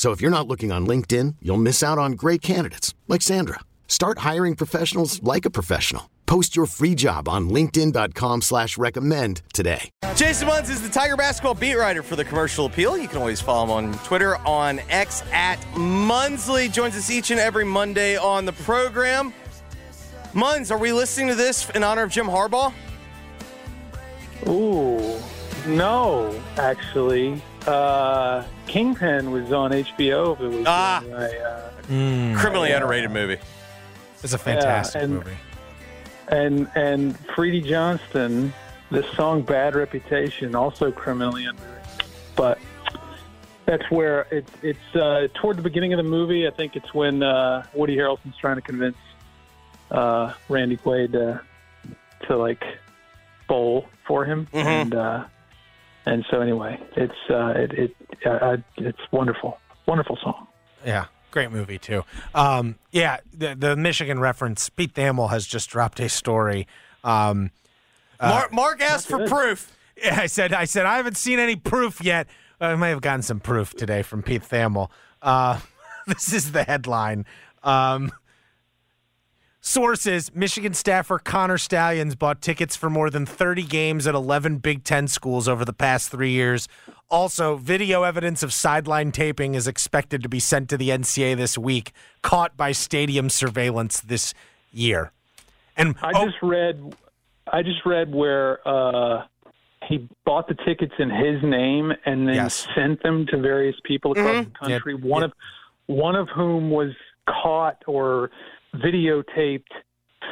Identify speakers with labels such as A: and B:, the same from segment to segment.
A: So if you're not looking on LinkedIn, you'll miss out on great candidates like Sandra. Start hiring professionals like a professional. Post your free job on LinkedIn.com slash recommend today.
B: Jason Munz is the Tiger basketball beat writer for the commercial appeal. You can always follow him on Twitter on X at Munsley. Joins us each and every Monday on the program. Munz, are we listening to this in honor of Jim Harbaugh?
C: Ooh, no, actually. Uh, Kingpin was on HBO. It was
B: Ah.
C: my, uh,
B: Criminally underrated movie.
D: It's a fantastic
C: and-
D: movie.
C: and and Freedy Johnston, the song "Bad Reputation" also criminally underrated, but that's where it's it's uh, toward the beginning of the movie. I think it's when uh, Woody Harrelson's trying to convince uh, Randy Quaid to to like bowl for him,
B: Mhm.
C: and uh, and so anyway, it's uh, it, it uh, it's wonderful, wonderful song.
D: Yeah, great movie too. Um, yeah, the, the Michigan reference. Pete Thamel has just dropped a story. Um,
B: Mark, Mark asked for proof.
D: yeah, I said, I said, I haven't seen any proof yet. I may have gotten some proof today from Pete Thamel. Uh, this is the headline. Um, sources: Michigan staffer Connor Stalions bought tickets for more than 30 games at 11 Big Ten schools over the past three years. Also, video evidence of sideline taping is expected to be sent to the NCAA this week, caught by stadium surveillance this year. And
C: I
D: oh,
C: just read, I just read where uh, he bought the tickets in his name and then
D: Yes.
C: sent them to various people across
B: Mhm.
C: the country.
D: Yep.
C: One
D: Yep.
C: of one of whom was caught or videotaped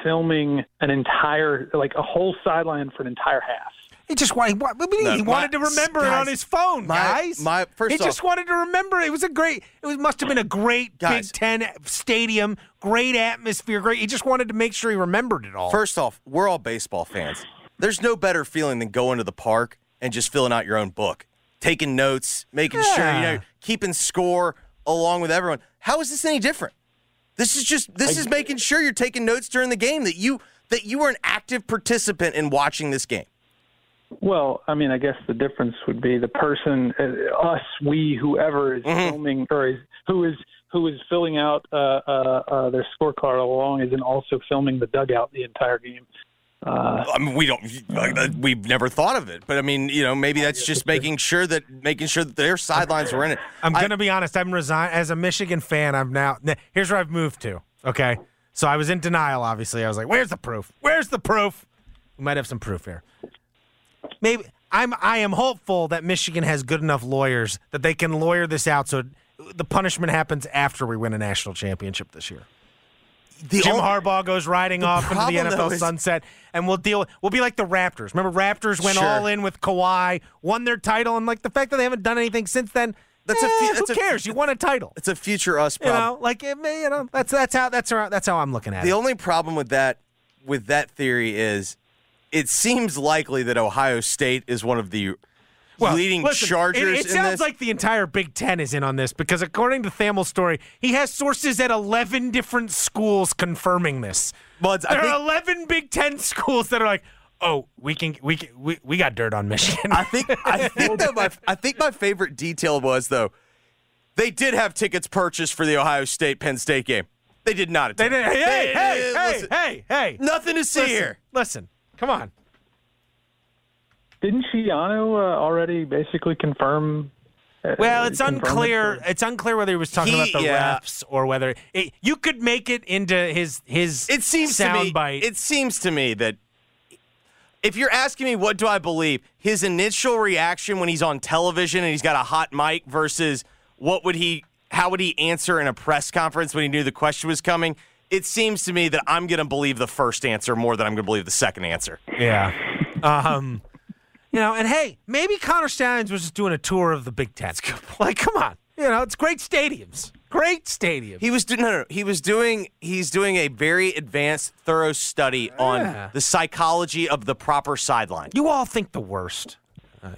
C: filming an entire, like a whole sideline for an entire half.
D: He just wanted, he, what do you mean?
B: No,
D: he
B: my-
D: wanted to remember it on his phone,
B: my-
D: guys.
B: my- first
D: he just wanted to remember it. It was a great. It was must have been a great
B: Guys.
D: Big Ten stadium, great atmosphere, great. He just wanted to make sure he remembered it all.
B: First off, we're all baseball fans. There's no better feeling than going to the park and just filling out your own book, taking notes, making sure you know, keeping score along with everyone. How is this any different? This is just this is making sure you're taking notes during the game that you that you were an active participant in watching this game.
C: Well, I mean, I guess the difference would be the person, uh, us, we, whoever is
B: Mhm.
C: filming or is who is who is filling out uh, uh, uh, their scorecard along, isn't also filming the dugout the entire game. Uh,
B: I mean, we don't uh, we've never thought of it, but I mean, you know, maybe that's just making sure that making sure that their sidelines were in it.
D: I'm
B: I-
D: gonna be honest. I'm resigned as a Michigan fan. I'm now. Here's where I've moved to. Okay, so I was in denial. Obviously, I was like, "Where's the proof? Where's the proof?" We might have some proof here. Maybe I'm. I am hopeful that Michigan has good enough lawyers that they can lawyer this out so the punishment happens after we win a national championship this year.
B: The
D: Jim
B: only-
D: Harbaugh goes riding off into the NFL
B: is-
D: sunset, and we'll deal. We'll be like the Raptors. Remember, Raptors went
B: Sure.
D: all in with Kawhi, won their title, and like the fact that they haven't done anything since then.
B: That's a
D: eh,
B: fe-
D: who
B: that's a-
D: cares? you won a title.
B: It's a future us
D: You
B: problem.
D: know, like it may- you know, that's that's how that's how, that's how I'm looking at
B: The
D: it.
B: The only problem with that with that theory is it seems likely that Ohio State is one of the
D: Well,
B: leading
D: listen,
B: Chargers
D: It,
B: in
D: sounds like the entire Big Ten is in on this because according to Thamel's story, he has sources at 11 different schools confirming this.
B: I
D: there are 11 Big Ten schools that are like, oh, we can we can, we, we got dirt on Michigan.
B: I think I think that my I think my favorite detail was though they did have tickets purchased for the Ohio State Penn State game. They did not.
D: They
B: attend.
D: did. Hey, hey,
B: They-
D: hey, hey,
B: listen,
D: hey, hey.
B: Nothing to see
D: listen,
B: here.
D: Listen, come on.
C: Didn't Schiano uh, already basically confirm uh,
D: Well, it's
C: confirm it,
D: unclear.
C: or-
D: It's unclear whether he was talking
B: He-
D: about the
B: yeah.
D: refs or whether it, you could make it into his his
B: It seems to me.
D: soundbite.
B: It seems to me that if you're asking me what do I believe, his initial reaction when he's on television and he's got a hot mic versus what would he, how would he answer in a press conference when he knew the question was coming? It seems to me that I'm going to believe the first answer more than I'm going to believe the second answer.
D: Yeah. Um, you know, and hey, maybe Connor Stalions was just doing a tour of the Big Ten. Like, come on. You know, it's great stadiums. Great stadiums.
B: He was do- no, no, he was doing he's doing a very advanced, thorough study
D: Yeah.
B: on the psychology of the proper sideline.
D: you all think the worst. Uh,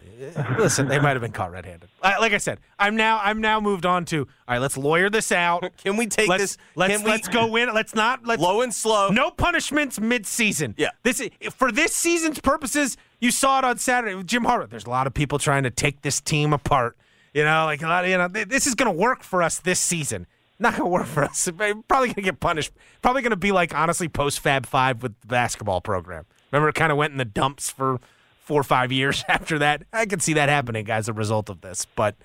D: listen, they might have been caught red-handed. Uh, like I said, I'm now I'm now moved on to all right. Let's lawyer this out.
B: Can we take
D: let's
B: this?
D: let's
B: we,
D: let's go in. Let's not let's
B: low and slow.
D: no punishments mid-season.
B: Yeah.
D: This is, for this season's purposes. You saw it on Saturday with Jim Harbaugh. There's a lot of people trying to take this team apart. You know, like a lot of, you know, th- this is going to work for us this season. Not going to work for us. Probably going to get punished. Probably going to be like honestly post Fab Five with the basketball program. Remember, it kind of went in the dumps for four or five years after that. I could see that happening as a result of this. But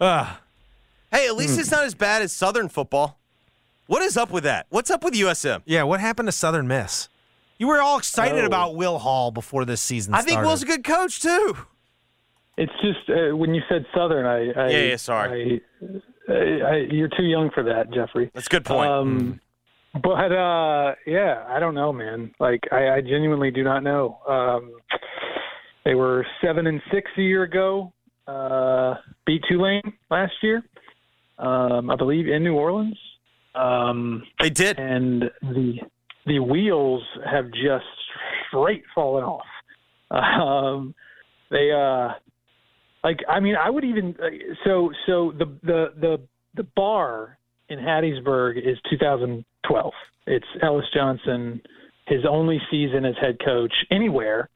D: uh,
B: Hey, at least it's not as bad as Southern football. What is up with that? What's up with USM?
D: yeah, what happened to Southern Miss? You were all excited
C: Oh.
D: about Will Hall before this season
B: I think
D: started.
B: Will's a good coach too.
C: It's just uh, when you said Southern, I, I
B: Yeah, yeah, sorry.
C: I, I, I, you're too young for that, Jeffrey.
B: That's a good point.
C: Um, but uh, yeah, I don't know, man. Like, I, I genuinely do not know. Um, they were seven and six a year ago. Uh, beat Tulane last year, um, I believe, in New Orleans. Um,
B: they did.
C: and the the wheels have just straight fallen off. Um, they uh, like I mean I would even uh, so so the the the the bar in Hattiesburg is 2012. It's Ellis Johnson, his only season as head coach anywhere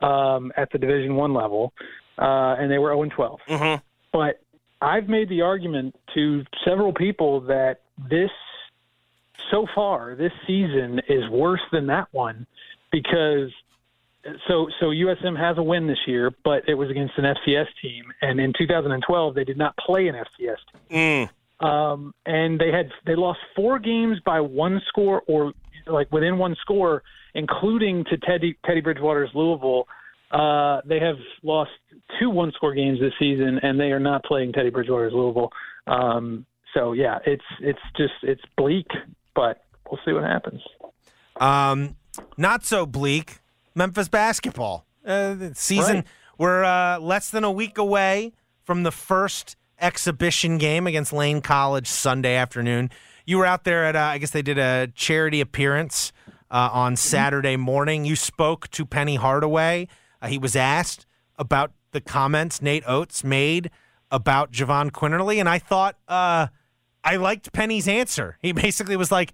C: um, at the Division One level, uh, and they were 0 and 12.
B: Mhm.
C: But I've made the argument to several people that this so far this season is worse than that one because so so USM has a win this year, but it was against an FCS team, and in 2012 they did not play an FCS team,
B: Mm.
C: um, and they had they lost four games by one score or like within one score, including to Teddy Teddy Bridgewater's Louisville. Uh, they have lost two one score games this season, and they are not playing Teddy Bridgewater's Louisville. Um, so yeah, it's it's just it's bleak, but we'll see what happens.
D: Um, not so bleak. Memphis basketball uh, season.
C: Right.
D: We're uh, less than a week away from the first exhibition game against Lane College Sunday afternoon. You were out there at, uh, I guess they did a charity appearance uh, on Saturday morning. You spoke to Penny Hardaway. Uh, he was asked about the comments Nate Oats made about Jahvon Quinerly, and I thought uh, I liked Penny's answer. He basically was like,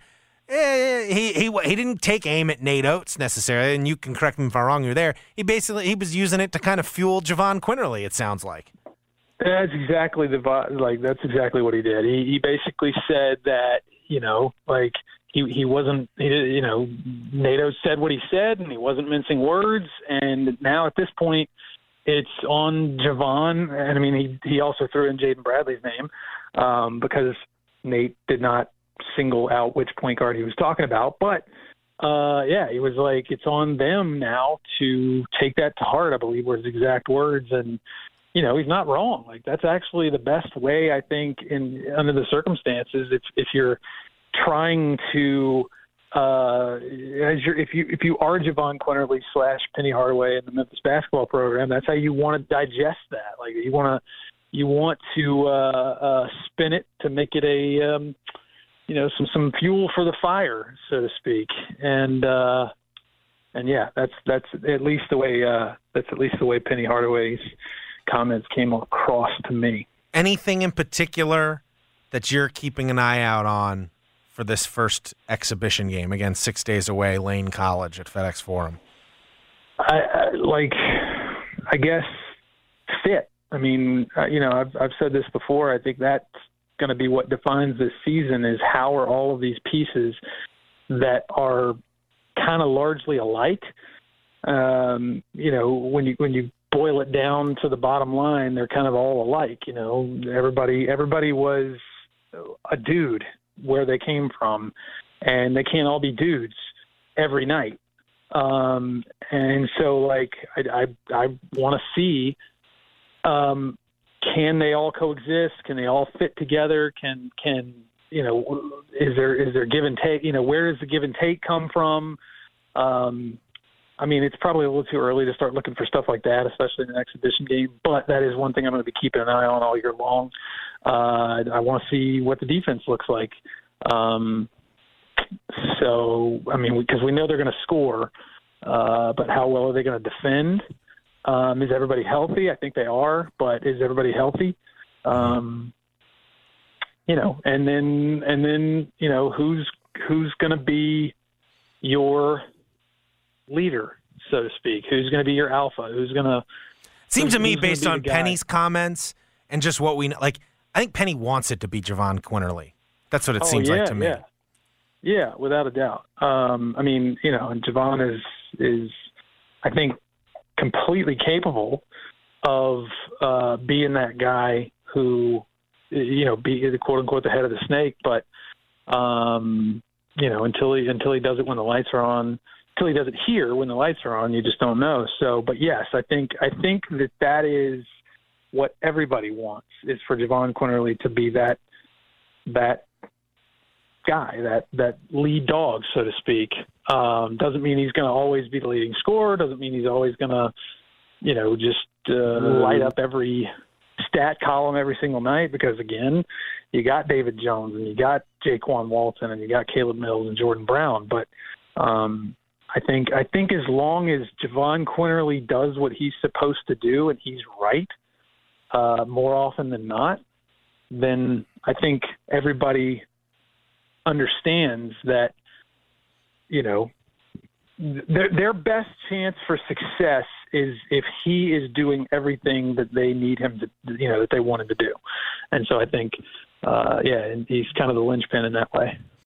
D: eh, he he he didn't take aim at Nate Oats necessarily, and you can correct me if I'm wrong. You're there. He basically he was using it to kind of fuel Jahvon Quinerly. It sounds like.
C: That's exactly the like. That's exactly what he did. He he basically said that you know like he he wasn't he, you know NATO said what he said and he wasn't mincing words and now at this point it's on Jahvon and I mean he he also threw in Jaden Bradley's name um, because Nate did not single out which point guard he was talking about but uh yeah he was like it's on them now to take that to heart I believe were his exact words. And you know he's not wrong. Like that's actually the best way I think in under the circumstances if if you're trying to uh as you're if you if you are Jahvon Quinerly slash Penny Hardaway in the Memphis basketball program that's how you want to digest that. Like you want to you want to uh uh spin it to make it a um you know some some fuel for the fire so to speak and uh and yeah that's that's at least the way uh that's at least the way Penny Hardaway's comments came across to me
D: Anything in particular that you're keeping an eye out on for this first exhibition game again, six days away, Lane College at FedEx Forum?
C: I, I like I guess fit. I mean, uh, you know, I've I've said this before. I think that's going to be what defines this season is how are all of these pieces that are kind of largely alike. Um, you know, when you when you boil it down to the bottom line, they're kind of all alike. You know, everybody everybody was a dude where they came from, and they can't all be dudes every night. Um, and so, like, I I, I want to see, um, can they all coexist? Can they all fit together? Can can you know, is there is there give and take? You know, where does the give and take come from? Um, I mean, it's probably a little too early to start looking for stuff like that, especially in an exhibition game. But that is one thing I'm going to be keeping an eye on all year long. Uh, I want to see what the defense looks like. Um, so, I mean, because we, know they're going to score, uh, but how well are they going to defend? Um, is everybody healthy? I think they are, but is everybody healthy? Um, you know, and then and then you know who's who's going to be your leader, so to speak? Who's going to be your alpha? Who's going to?
D: Seems to me, based on Penny's comments and just what we know, like I think Penny wants it to be Jahvon Quinerly. That's what it
C: oh,
D: seems
C: yeah,
D: like to me.
C: Yeah. yeah, without a doubt. Um, I mean, you know, and Jahvon is is I think completely capable of uh, being that guy who you know be the quote unquote the head of the snake, but um, you know until he until he does it when the lights are on until he does it here when the lights are on, you just don't know. So, but yes, I think I think that that is what everybody wants is for Jahvon Quinerly to be that that guy, that that lead dog, so to speak. Um, doesn't mean he's going to always be the leading scorer. Doesn't mean he's always going to, you know, just uh, light up every stat column every single night. Because again, you got David Jones and you got Jaykwon Walton and you got Caleb Mills and Jordan Brown, but um, I think I think as long as Jahvon Quinerly does what he's supposed to do and he's right uh, more often than not, then I think everybody understands that you know their their best chance for success is if he is doing everything that they need him to you know that they want him to do, and so I think uh, yeah, he's kind of the linchpin in that way.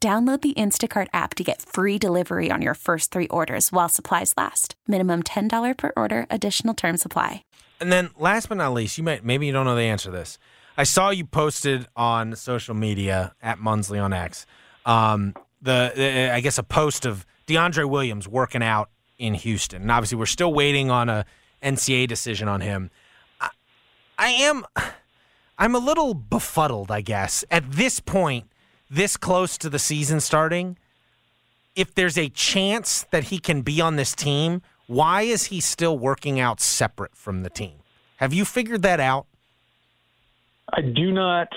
E: Download the Instacart app to get free delivery on your first three orders while supplies last. Minimum $10 per order, additional term supply.
D: And then last but not least, you might maybe you don't know the answer to this. I saw you posted on social media at Munsley on X. Um, the, the I guess a post of DeAndre Williams working out in Houston. And obviously we're still waiting on a NCAA decision on him. I, I am I'm a little befuddled, I guess, at this point this close to the season starting, if there's a chance that he can be on this team, why is he still working out separate from the team? Have you figured that out?
C: I do not.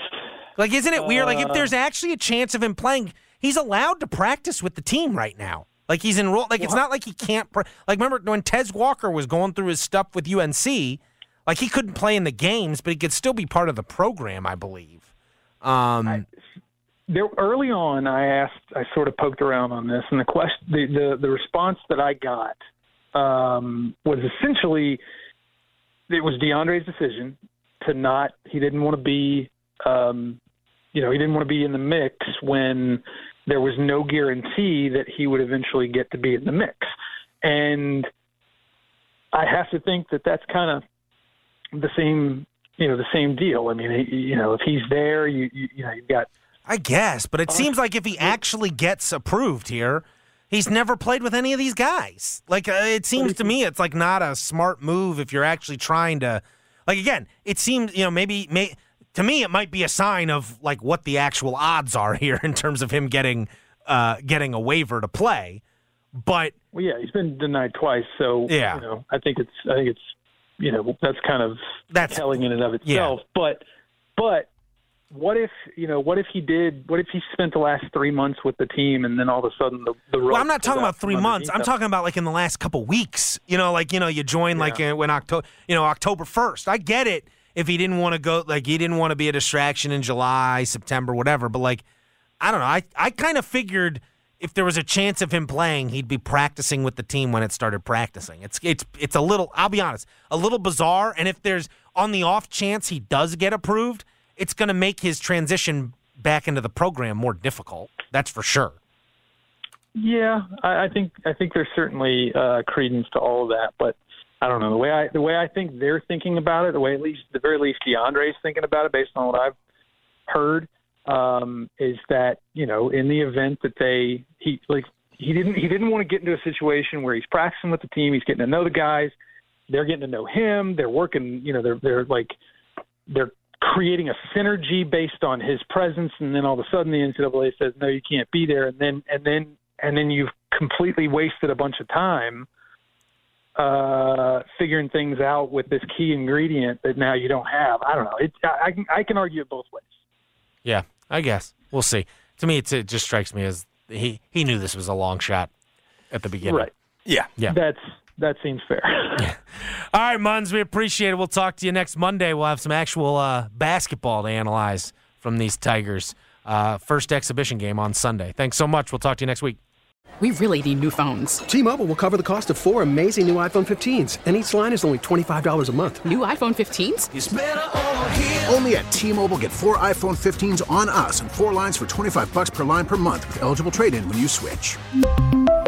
D: Like, isn't it weird? Like, if there's actually a chance of him playing, he's allowed to practice with the team right now. Like, he's enrolled. Like, it's not like he can't. Like, remember when Tez Walker was going through his stuff with UNC? Like, he couldn't play in the games, but he could still be part of the program, I believe. Um,
C: I, there early on, I asked, I sort of poked around on this, and the question, the the, the response that I got um, was essentially it was DeAndre's decision to not. He didn't want to be, um, you know, he didn't want to be in the mix when there was no guarantee that he would eventually get to be in the mix, and I have to think that that's kind of the same you know the same deal. I mean, you know, if he's there, you you, you know you've got
D: I guess, but it seems like if he actually gets approved here, he's never played with any of these guys. Like uh, it seems to me, it's like not a smart move if you're actually trying to. Like again, it seems you know maybe may, to me it might be a sign of like what the actual odds are here in terms of him getting uh, getting a waiver to play. But
C: well, yeah, he's been denied twice, so
D: yeah,
C: you know, I think it's I think it's you know that's kind of
D: that's
C: telling in and of itself.
D: Yeah.
C: But but what if you know? What if he did? What if he spent the last three months with the team, and then all of a sudden the the
D: well, I'm not talking about three months. I'm talking about like in the last couple weeks. You know, like you know, you join like
C: Yeah.
D: uh, when October, you know, October first. I get it if he didn't want to go, like he didn't want to be a distraction in July, September, whatever. But like, I don't know. I I kind of figured if there was a chance of him playing, he'd be practicing with the team when it started practicing. It's it's it's a little. I'll be honest, a little bizarre. And if there's on the off chance he does get approved, it's going to make his transition back into the program more difficult. That's for sure.
C: Yeah, I, I think I think there's certainly uh, credence to all of that, but I don't know the way I the way I think they're thinking about it, the way at least the very least DeAndre's thinking about it, based on what I've heard, um, is that you know in the event that they he like he didn't he didn't want to get into a situation where he's practicing with the team, he's getting to know the guys, they're getting to know him, they're working, you know, they're they're like they're creating a synergy based on his presence, and then all of a sudden the NCAA says no, you can't be there, and then and then and then you've completely wasted a bunch of time uh, figuring things out with this key ingredient that now you don't have. I don't know. It, I, I can I can argue it both ways.
D: Yeah, I guess we'll see. To me, it's, it just strikes me as he he knew this was a long shot at the beginning.
C: Right.
B: Yeah.
D: Yeah.
C: That's that seems fair.
D: All right, Muns, we appreciate it. We'll talk to you next Monday. We'll have some actual uh, basketball to analyze from these Tigers. Uh, first exhibition game on Sunday. Thanks so much. We'll talk to you next week.
F: We really need new phones.
G: T-Mobile will cover the cost of four amazing new iPhone 15s, and each line is only $25 a month.
F: New iPhone 15s?
H: Only at T-Mobile get four iPhone 15s on us and four lines for 25 bucks per line per month with eligible trade-in when you switch.